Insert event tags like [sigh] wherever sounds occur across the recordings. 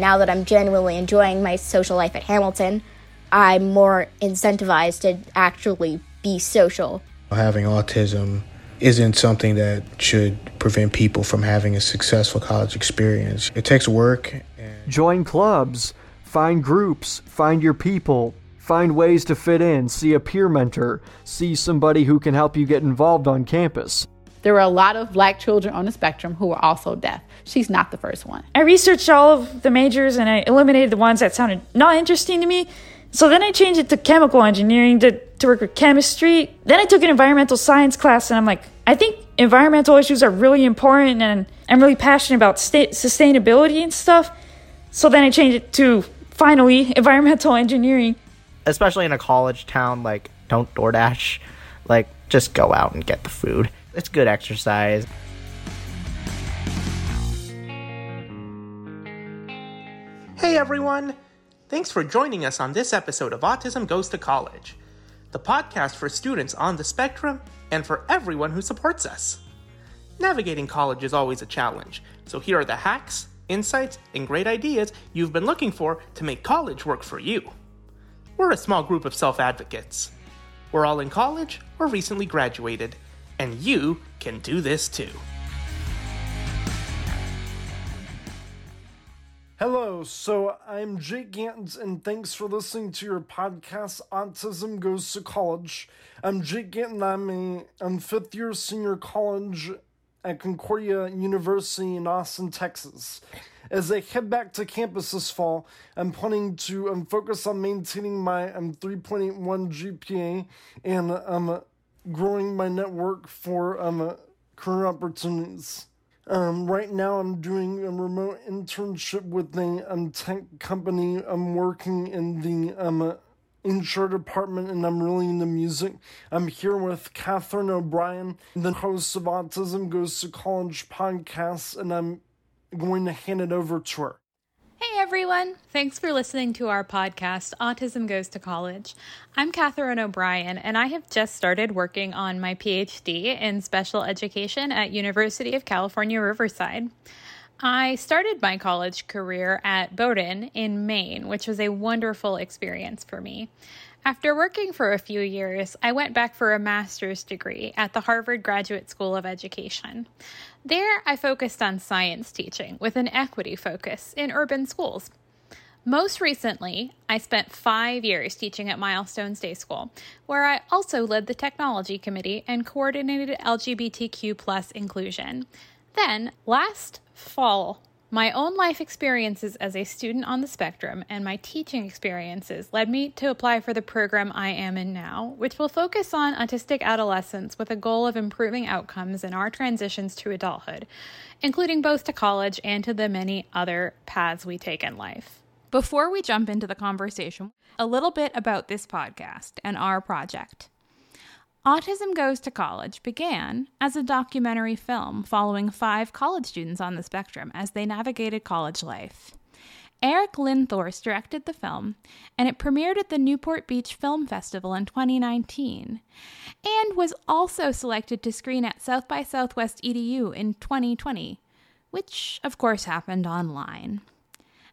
Now that I'm genuinely enjoying my social life at Hamilton, I'm more incentivized to actually be social. Having autism isn't something that should prevent people from having a successful college experience. It takes work. Join clubs, find groups, find your people, find ways to fit in, see a peer mentor, see somebody who can help you get involved on campus. There were a lot of black children on the spectrum who were also deaf. She's not the first one. I researched all of the majors and I eliminated the ones that sounded not interesting to me. So then I changed it to chemical engineering to, to work with chemistry. Then I took an environmental science class and I'm like, I think environmental issues are really important and I'm really passionate about sta- sustainability and stuff. So then I changed it to finally [laughs] environmental engineering. Especially in a college town, like, don't DoorDash. Like, just go out and get the food. It's good exercise. Hey everyone! Thanks for joining us on this episode of Autism Goes to College, the podcast for students on the spectrum and for everyone who supports us. Navigating college is always a challenge, so here are the hacks, insights, and great ideas you've been looking for to make college work for you. We're a small group of self advocates. We're all in college or recently graduated, and you can do this too. Hello, so I'm Jake Gantons, and thanks for listening to your podcast, Autism Goes to College. I'm Jake Ganton, I'm a I'm fifth year senior college at Concordia University in Austin, Texas. As I head back to campus this fall, I'm planning to um, focus on maintaining my um, 3.81 GPA and um, growing my network for um, career opportunities. Um, right now, I'm doing a remote internship with a um, tech company. I'm working in the um, insure department and I'm really into music. I'm here with Catherine O'Brien, the host of Autism Goes to College podcast, and I'm going to hand it over to her. Hey everyone! Thanks for listening to our podcast, Autism Goes to College. I'm Catherine O'Brien, and I have just started working on my PhD in special education at University of California, Riverside. I started my college career at Bowdoin in Maine, which was a wonderful experience for me. After working for a few years, I went back for a master's degree at the Harvard Graduate School of Education. There, I focused on science teaching with an equity focus in urban schools. Most recently, I spent five years teaching at Milestones Day School, where I also led the technology committee and coordinated LGBTQ plus inclusion. Then, last fall, my own life experiences as a student on the spectrum and my teaching experiences led me to apply for the program I am in now, which will focus on autistic adolescents with a goal of improving outcomes in our transitions to adulthood, including both to college and to the many other paths we take in life. Before we jump into the conversation, a little bit about this podcast and our project. Autism Goes to College began as a documentary film following five college students on the spectrum as they navigated college life. Eric Lindthorst directed the film, and it premiered at the Newport Beach Film Festival in 2019, and was also selected to screen at South by Southwest EDU in 2020, which of course happened online.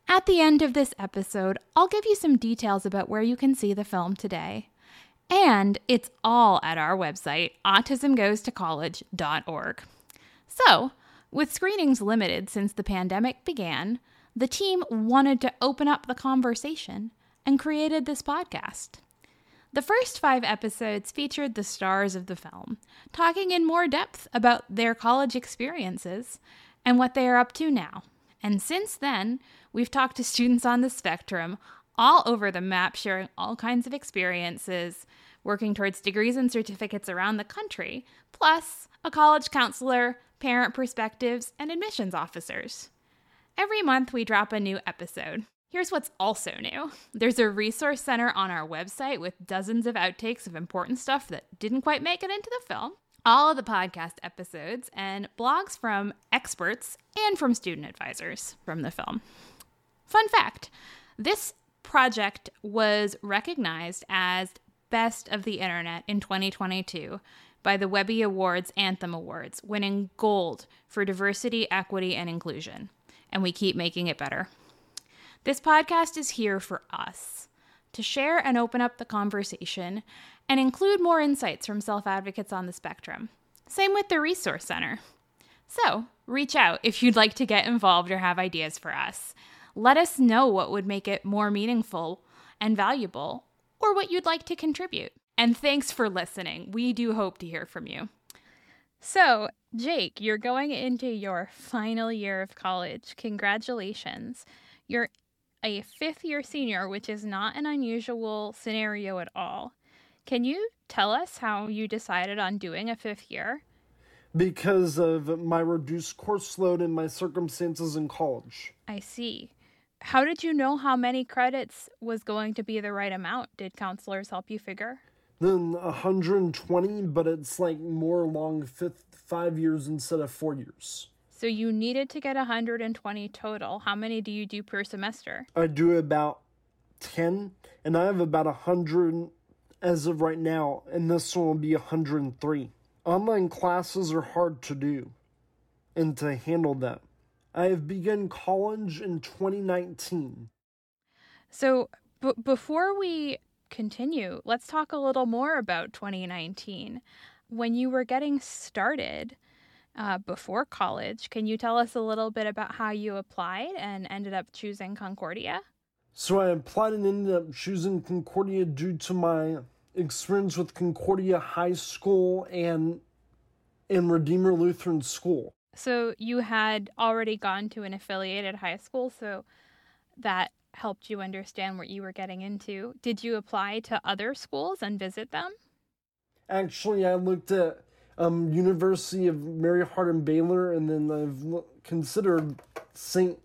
At the end of this episode, I'll give you some details about where you can see the film today. And it's all at our website, autismgoestocollege.org. So, with screenings limited since the pandemic began, the team wanted to open up the conversation and created this podcast. The first five episodes featured the stars of the film, talking in more depth about their college experiences and what they are up to now. And since then, we've talked to students on the spectrum all over the map, sharing all kinds of experiences, working towards degrees and certificates around the country, plus a college counselor, parent perspectives, and admissions officers. Every month, we drop a new episode. Here's what's also new there's a resource center on our website with dozens of outtakes of important stuff that didn't quite make it into the film, all of the podcast episodes, and blogs from experts and from student advisors from the film. Fun fact this project was recognized as Best of the Internet in 2022 by the Webby Awards Anthem Awards, winning gold for diversity, equity, and inclusion. And we keep making it better. This podcast is here for us to share and open up the conversation and include more insights from self advocates on the spectrum. Same with the Resource Center. So, reach out if you'd like to get involved or have ideas for us. Let us know what would make it more meaningful and valuable, or what you'd like to contribute. And thanks for listening. We do hope to hear from you. So, Jake, you're going into your final year of college. Congratulations. You're a fifth year senior, which is not an unusual scenario at all. Can you tell us how you decided on doing a fifth year? Because of my reduced course load and my circumstances in college. I see. How did you know how many credits was going to be the right amount? Did counselors help you figure? Then 120, but it's like more long fifth five years instead of four years. So you needed to get 120 total. How many do you do per semester? I do about 10, and I have about 100 as of right now, and this one will be 103. Online classes are hard to do and to handle them. I have begun college in 2019. So, b- before we continue, let's talk a little more about 2019. When you were getting started uh, before college, can you tell us a little bit about how you applied and ended up choosing Concordia? So, I applied and ended up choosing Concordia due to my experience with Concordia High School and and Redeemer Lutheran School. So you had already gone to an affiliated high school, so that helped you understand what you were getting into. Did you apply to other schools and visit them? Actually, I looked at um, University of Mary Hardin Baylor, and then I've considered St.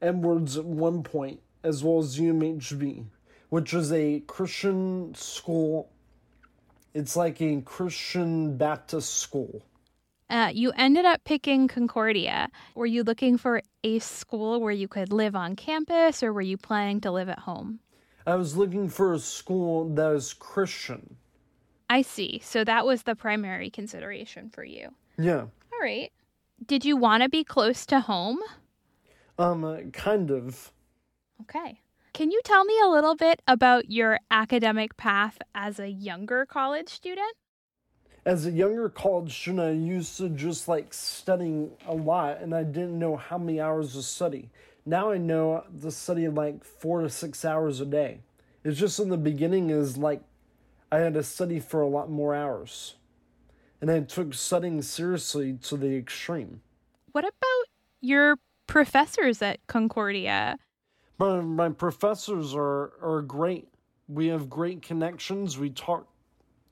Edward's at one point, as well as UMHB, which is a Christian school. It's like a Christian Baptist school. Uh, you ended up picking Concordia. Were you looking for a school where you could live on campus, or were you planning to live at home? I was looking for a school that was Christian. I see. So that was the primary consideration for you. Yeah. All right. Did you want to be close to home? Um, uh, kind of. Okay. Can you tell me a little bit about your academic path as a younger college student? As a younger college student, I used to just like studying a lot, and I didn't know how many hours to study. Now I know to study like four to six hours a day. It's just in the beginning is like I had to study for a lot more hours, and I took studying seriously to the extreme. What about your professors at Concordia? But my professors are are great. We have great connections. We talk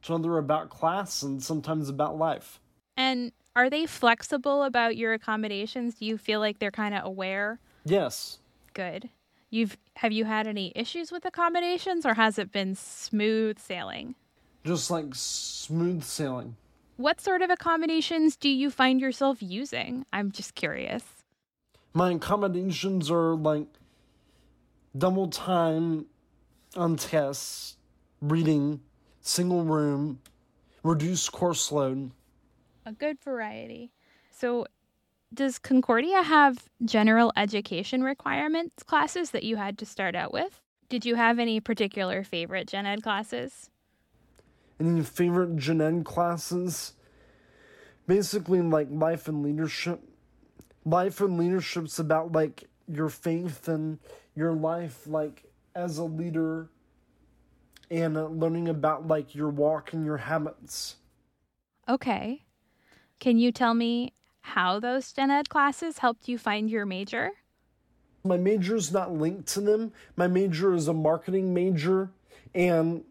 to other about class and sometimes about life. And are they flexible about your accommodations? Do you feel like they're kind of aware? Yes. Good. You've have you had any issues with accommodations or has it been smooth sailing? Just like smooth sailing. What sort of accommodations do you find yourself using? I'm just curious. My accommodations are like double time on tests, reading, single room, reduced course load. A good variety. So, does Concordia have general education requirements classes that you had to start out with? Did you have any particular favorite gen ed classes? Any favorite gen ed classes? Basically, like life and leadership. Life and leadership's about like your faith and your life, like as a leader, and uh, learning about like your walk and your habits. Okay. Can you tell me how those gen ed classes helped you find your major? My major is not linked to them. My major is a marketing major, and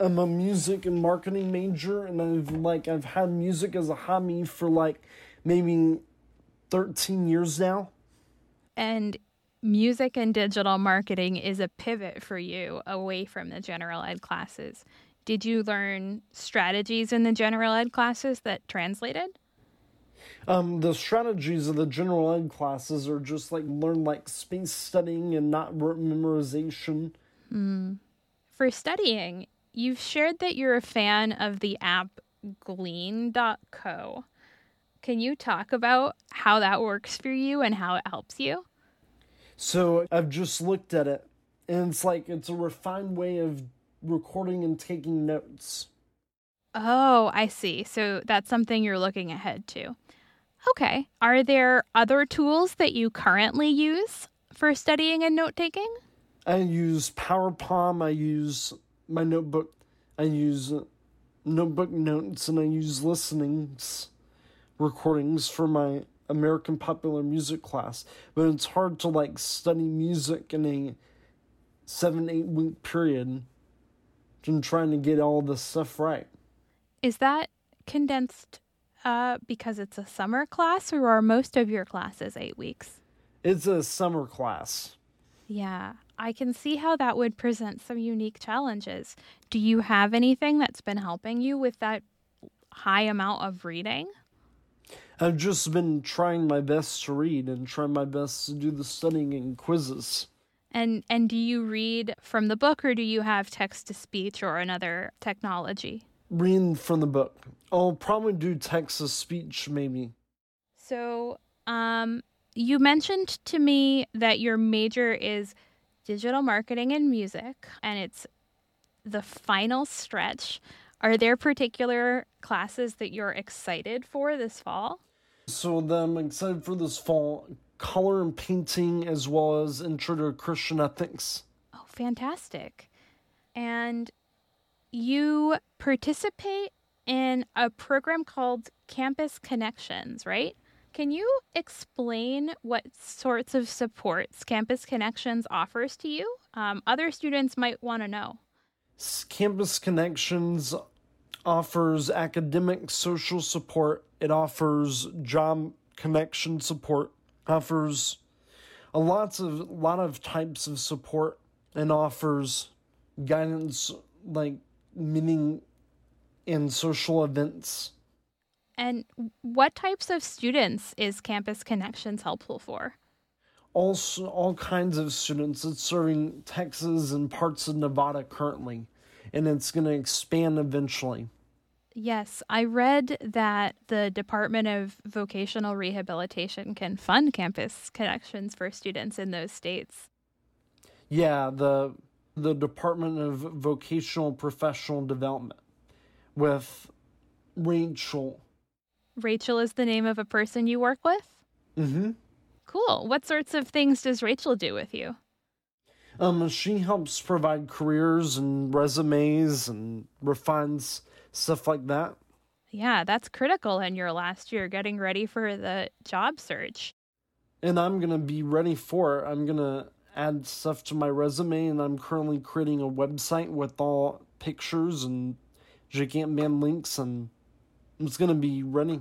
I'm a music and marketing major, and I've like I've had music as a hobby for like maybe 13 years now. And music and digital marketing is a pivot for you away from the general ed classes. Did you learn strategies in the general ed classes that translated? Um, the strategies of the general ed classes are just like learn like space studying and not memorization. Mm. For studying, you've shared that you're a fan of the app Glean.co. Can you talk about how that works for you and how it helps you? So I've just looked at it, and it's like it's a refined way of recording and taking notes. Oh, I see. So that's something you're looking ahead to. Okay. Are there other tools that you currently use for studying and note taking? I use PowerPalm, I use my notebook, I use notebook notes, and I use listenings, recordings for my American popular music class. But it's hard to like study music in a seven, eight week period and trying to get all this stuff right. Is that condensed uh, because it's a summer class, or are most of your classes eight weeks? It's a summer class. Yeah, I can see how that would present some unique challenges. Do you have anything that's been helping you with that high amount of reading? I've just been trying my best to read and trying my best to do the studying and quizzes. And and do you read from the book or do you have text to speech or another technology? Reading from the book. I'll probably do text to speech maybe. So, um you mentioned to me that your major is digital marketing and music and it's the final stretch. Are there particular classes that you're excited for this fall? So I'm excited for this fall color and painting as well as intro to Christian ethics. Oh, fantastic. And you participate in a program called Campus Connections, right? Can you explain what sorts of supports Campus Connections offers to you? Um, other students might want to know. Campus Connections offers academic social support, it offers job connection support, offers a lots of lot of types of support and offers guidance like meeting and social events. And what types of students is Campus Connections helpful for? Also, all kinds of students. It's serving Texas and parts of Nevada currently, and it's going to expand eventually. Yes, I read that the Department of Vocational Rehabilitation can fund campus connections for students in those states. Yeah, the the Department of Vocational Professional Development with Rachel. Rachel is the name of a person you work with? Mhm. Cool. What sorts of things does Rachel do with you? Um she helps provide careers and resumes and refines stuff like that. Yeah, that's critical in your last year getting ready for the job search. And I'm going to be ready for it. I'm going to add stuff to my resume, and I'm currently creating a website with all pictures and Gigant Man links, and it's going to be ready.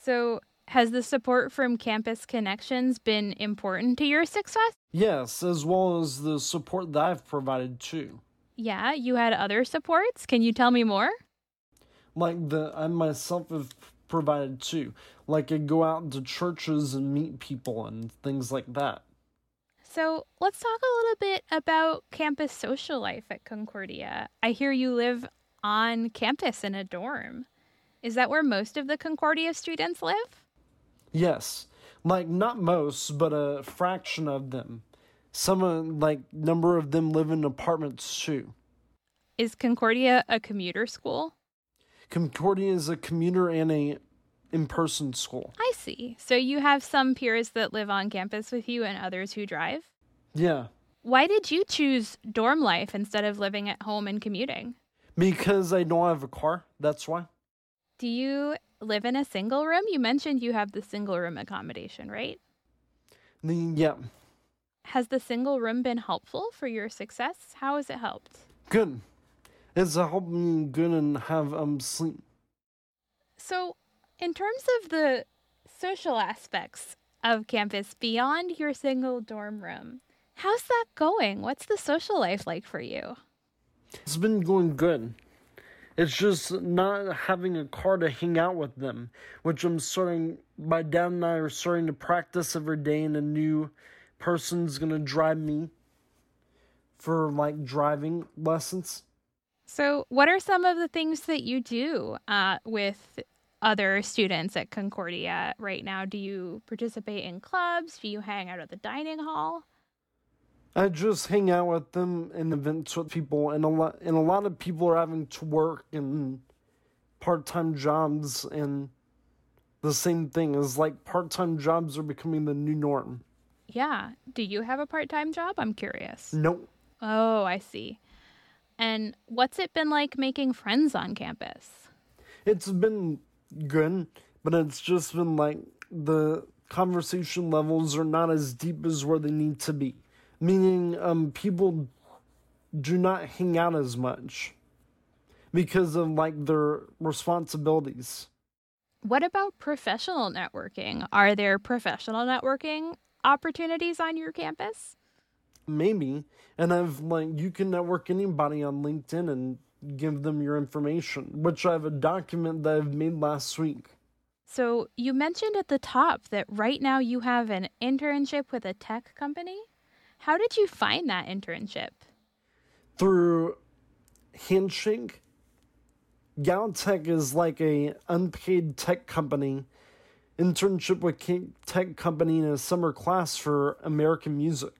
So, has the support from Campus Connections been important to your success? Yes, as well as the support that I've provided too. Yeah, you had other supports. Can you tell me more? Like the I myself have provided too. Like I go out into churches and meet people and things like that. So let's talk a little bit about campus social life at Concordia. I hear you live on campus in a dorm. Is that where most of the Concordia students live? Yes. Like not most, but a fraction of them. Some uh, like number of them live in apartments too. Is Concordia a commuter school? Concordia is a commuter and a in-person school. I see. So you have some peers that live on campus with you and others who drive? Yeah. Why did you choose dorm life instead of living at home and commuting? Because I don't have a car. That's why. Do you live in a single room? You mentioned you have the single room accommodation, right? The, yeah. Has the single room been helpful for your success? How has it helped? Good. It's me good and have um sleep. So, in terms of the social aspects of campus beyond your single dorm room, how's that going? What's the social life like for you? It's been going good. It's just not having a car to hang out with them, which I'm starting. My dad and I are starting to practice every day, and a new person's gonna drive me for like driving lessons. So, what are some of the things that you do uh, with other students at Concordia right now? Do you participate in clubs? Do you hang out at the dining hall? I just hang out with them and events with people, and a lot and a lot of people are having to work and part time jobs, and the same thing is like part time jobs are becoming the new norm. Yeah. Do you have a part time job? I'm curious. Nope. Oh, I see. And what's it been like making friends on campus? It's been good, but it's just been like the conversation levels are not as deep as where they need to be. Meaning, um, people do not hang out as much because of like their responsibilities. What about professional networking? Are there professional networking opportunities on your campus? Maybe. And I've like you can network anybody on LinkedIn and give them your information, which I have a document that I've made last week. So, you mentioned at the top that right now you have an internship with a tech company. How did you find that internship? Through Handshake. Galtech is like a unpaid tech company internship with tech company in a summer class for American music.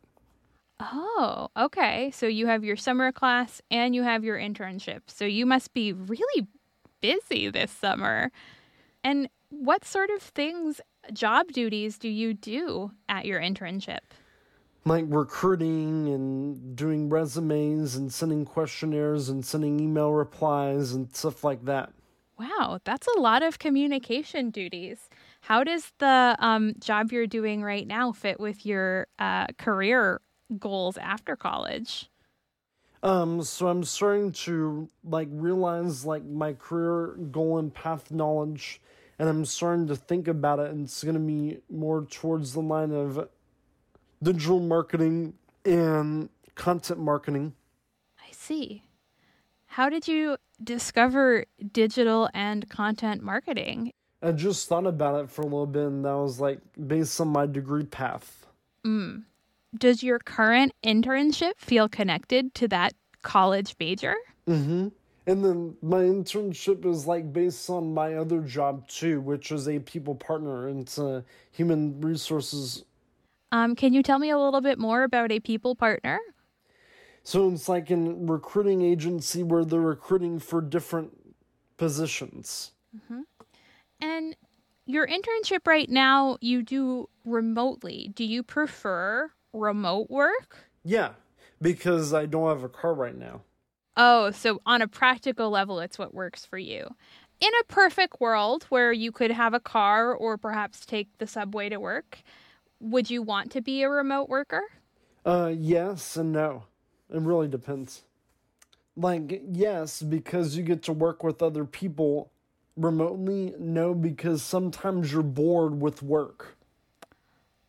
Oh, okay. So you have your summer class and you have your internship. So you must be really busy this summer. And what sort of things, job duties, do you do at your internship? Like recruiting and doing resumes and sending questionnaires and sending email replies and stuff like that. Wow, that's a lot of communication duties. How does the um, job you're doing right now fit with your uh, career goals after college? Um, so I'm starting to like realize like my career goal and path knowledge, and I'm starting to think about it, and it's gonna be more towards the line of digital marketing and content marketing. I see. How did you discover digital and content marketing? I just thought about it for a little bit, and that was like based on my degree path. Mm does your current internship feel connected to that college major? Mm-hmm. And then my internship is like based on my other job too, which is a people partner a human resources. Um, can you tell me a little bit more about a people partner? So it's like a recruiting agency where they're recruiting for different positions. Mm-hmm. And your internship right now, you do remotely. Do you prefer remote work? Yeah, because I don't have a car right now. Oh, so on a practical level, it's what works for you. In a perfect world where you could have a car or perhaps take the subway to work, would you want to be a remote worker? Uh, yes and no. It really depends. Like, yes, because you get to work with other people remotely. No, because sometimes you're bored with work.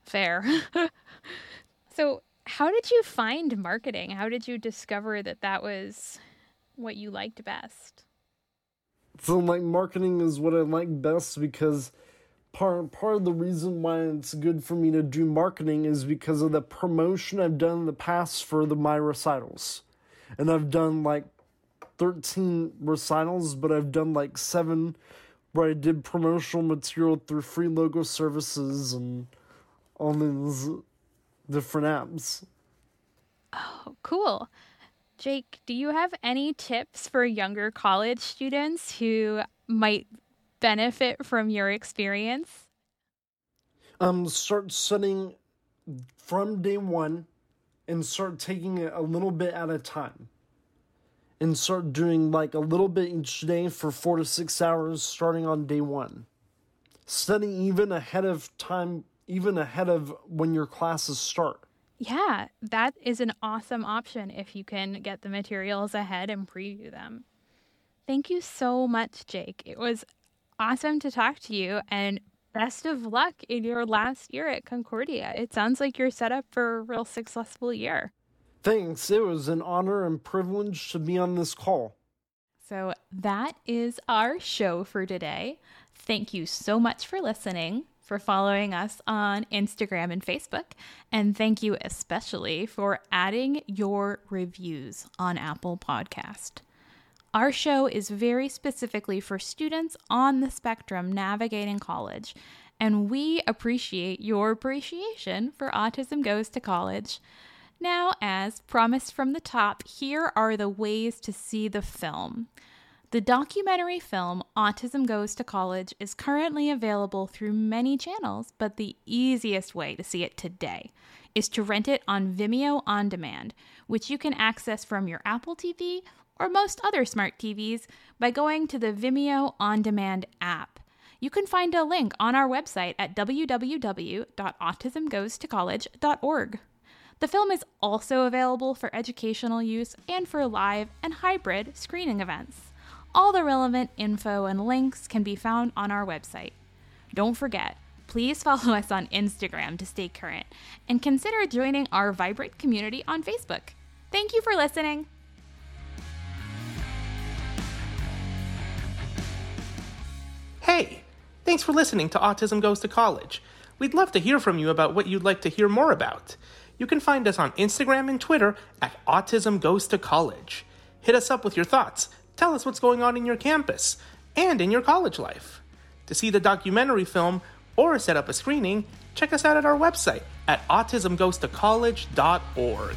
Fair. [laughs] So, how did you find marketing? How did you discover that that was what you liked best? So, like, marketing is what I like best because part part of the reason why it's good for me to do marketing is because of the promotion I've done in the past for the my recitals, and I've done like thirteen recitals, but I've done like seven where I did promotional material through free logo services and all these different apps. Oh, cool. Jake, do you have any tips for younger college students who might benefit from your experience? Um, start studying from day one and start taking it a little bit at a time. And start doing like a little bit each day for four to six hours starting on day one. Study even ahead of time even ahead of when your classes start. Yeah, that is an awesome option if you can get the materials ahead and preview them. Thank you so much, Jake. It was awesome to talk to you and best of luck in your last year at Concordia. It sounds like you're set up for a real successful year. Thanks. It was an honor and privilege to be on this call. So that is our show for today. Thank you so much for listening for following us on Instagram and Facebook. And thank you especially for adding your reviews on Apple Podcast. Our show is very specifically for students on the spectrum navigating college, and we appreciate your appreciation for Autism Goes to College. Now, as promised from the top, here are the ways to see the film. The documentary film Autism Goes to College is currently available through many channels, but the easiest way to see it today is to rent it on Vimeo On Demand, which you can access from your Apple TV or most other smart TVs by going to the Vimeo On Demand app. You can find a link on our website at www.autismgoestocollege.org. The film is also available for educational use and for live and hybrid screening events. All the relevant info and links can be found on our website. Don't forget, please follow [laughs] us on Instagram to stay current and consider joining our vibrant community on Facebook. Thank you for listening. Hey, thanks for listening to Autism Goes to College. We'd love to hear from you about what you'd like to hear more about. You can find us on Instagram and Twitter at Autism Goes to College. Hit us up with your thoughts Tell us what's going on in your campus and in your college life. To see the documentary film or set up a screening, check us out at our website at autismgoestocollege.org.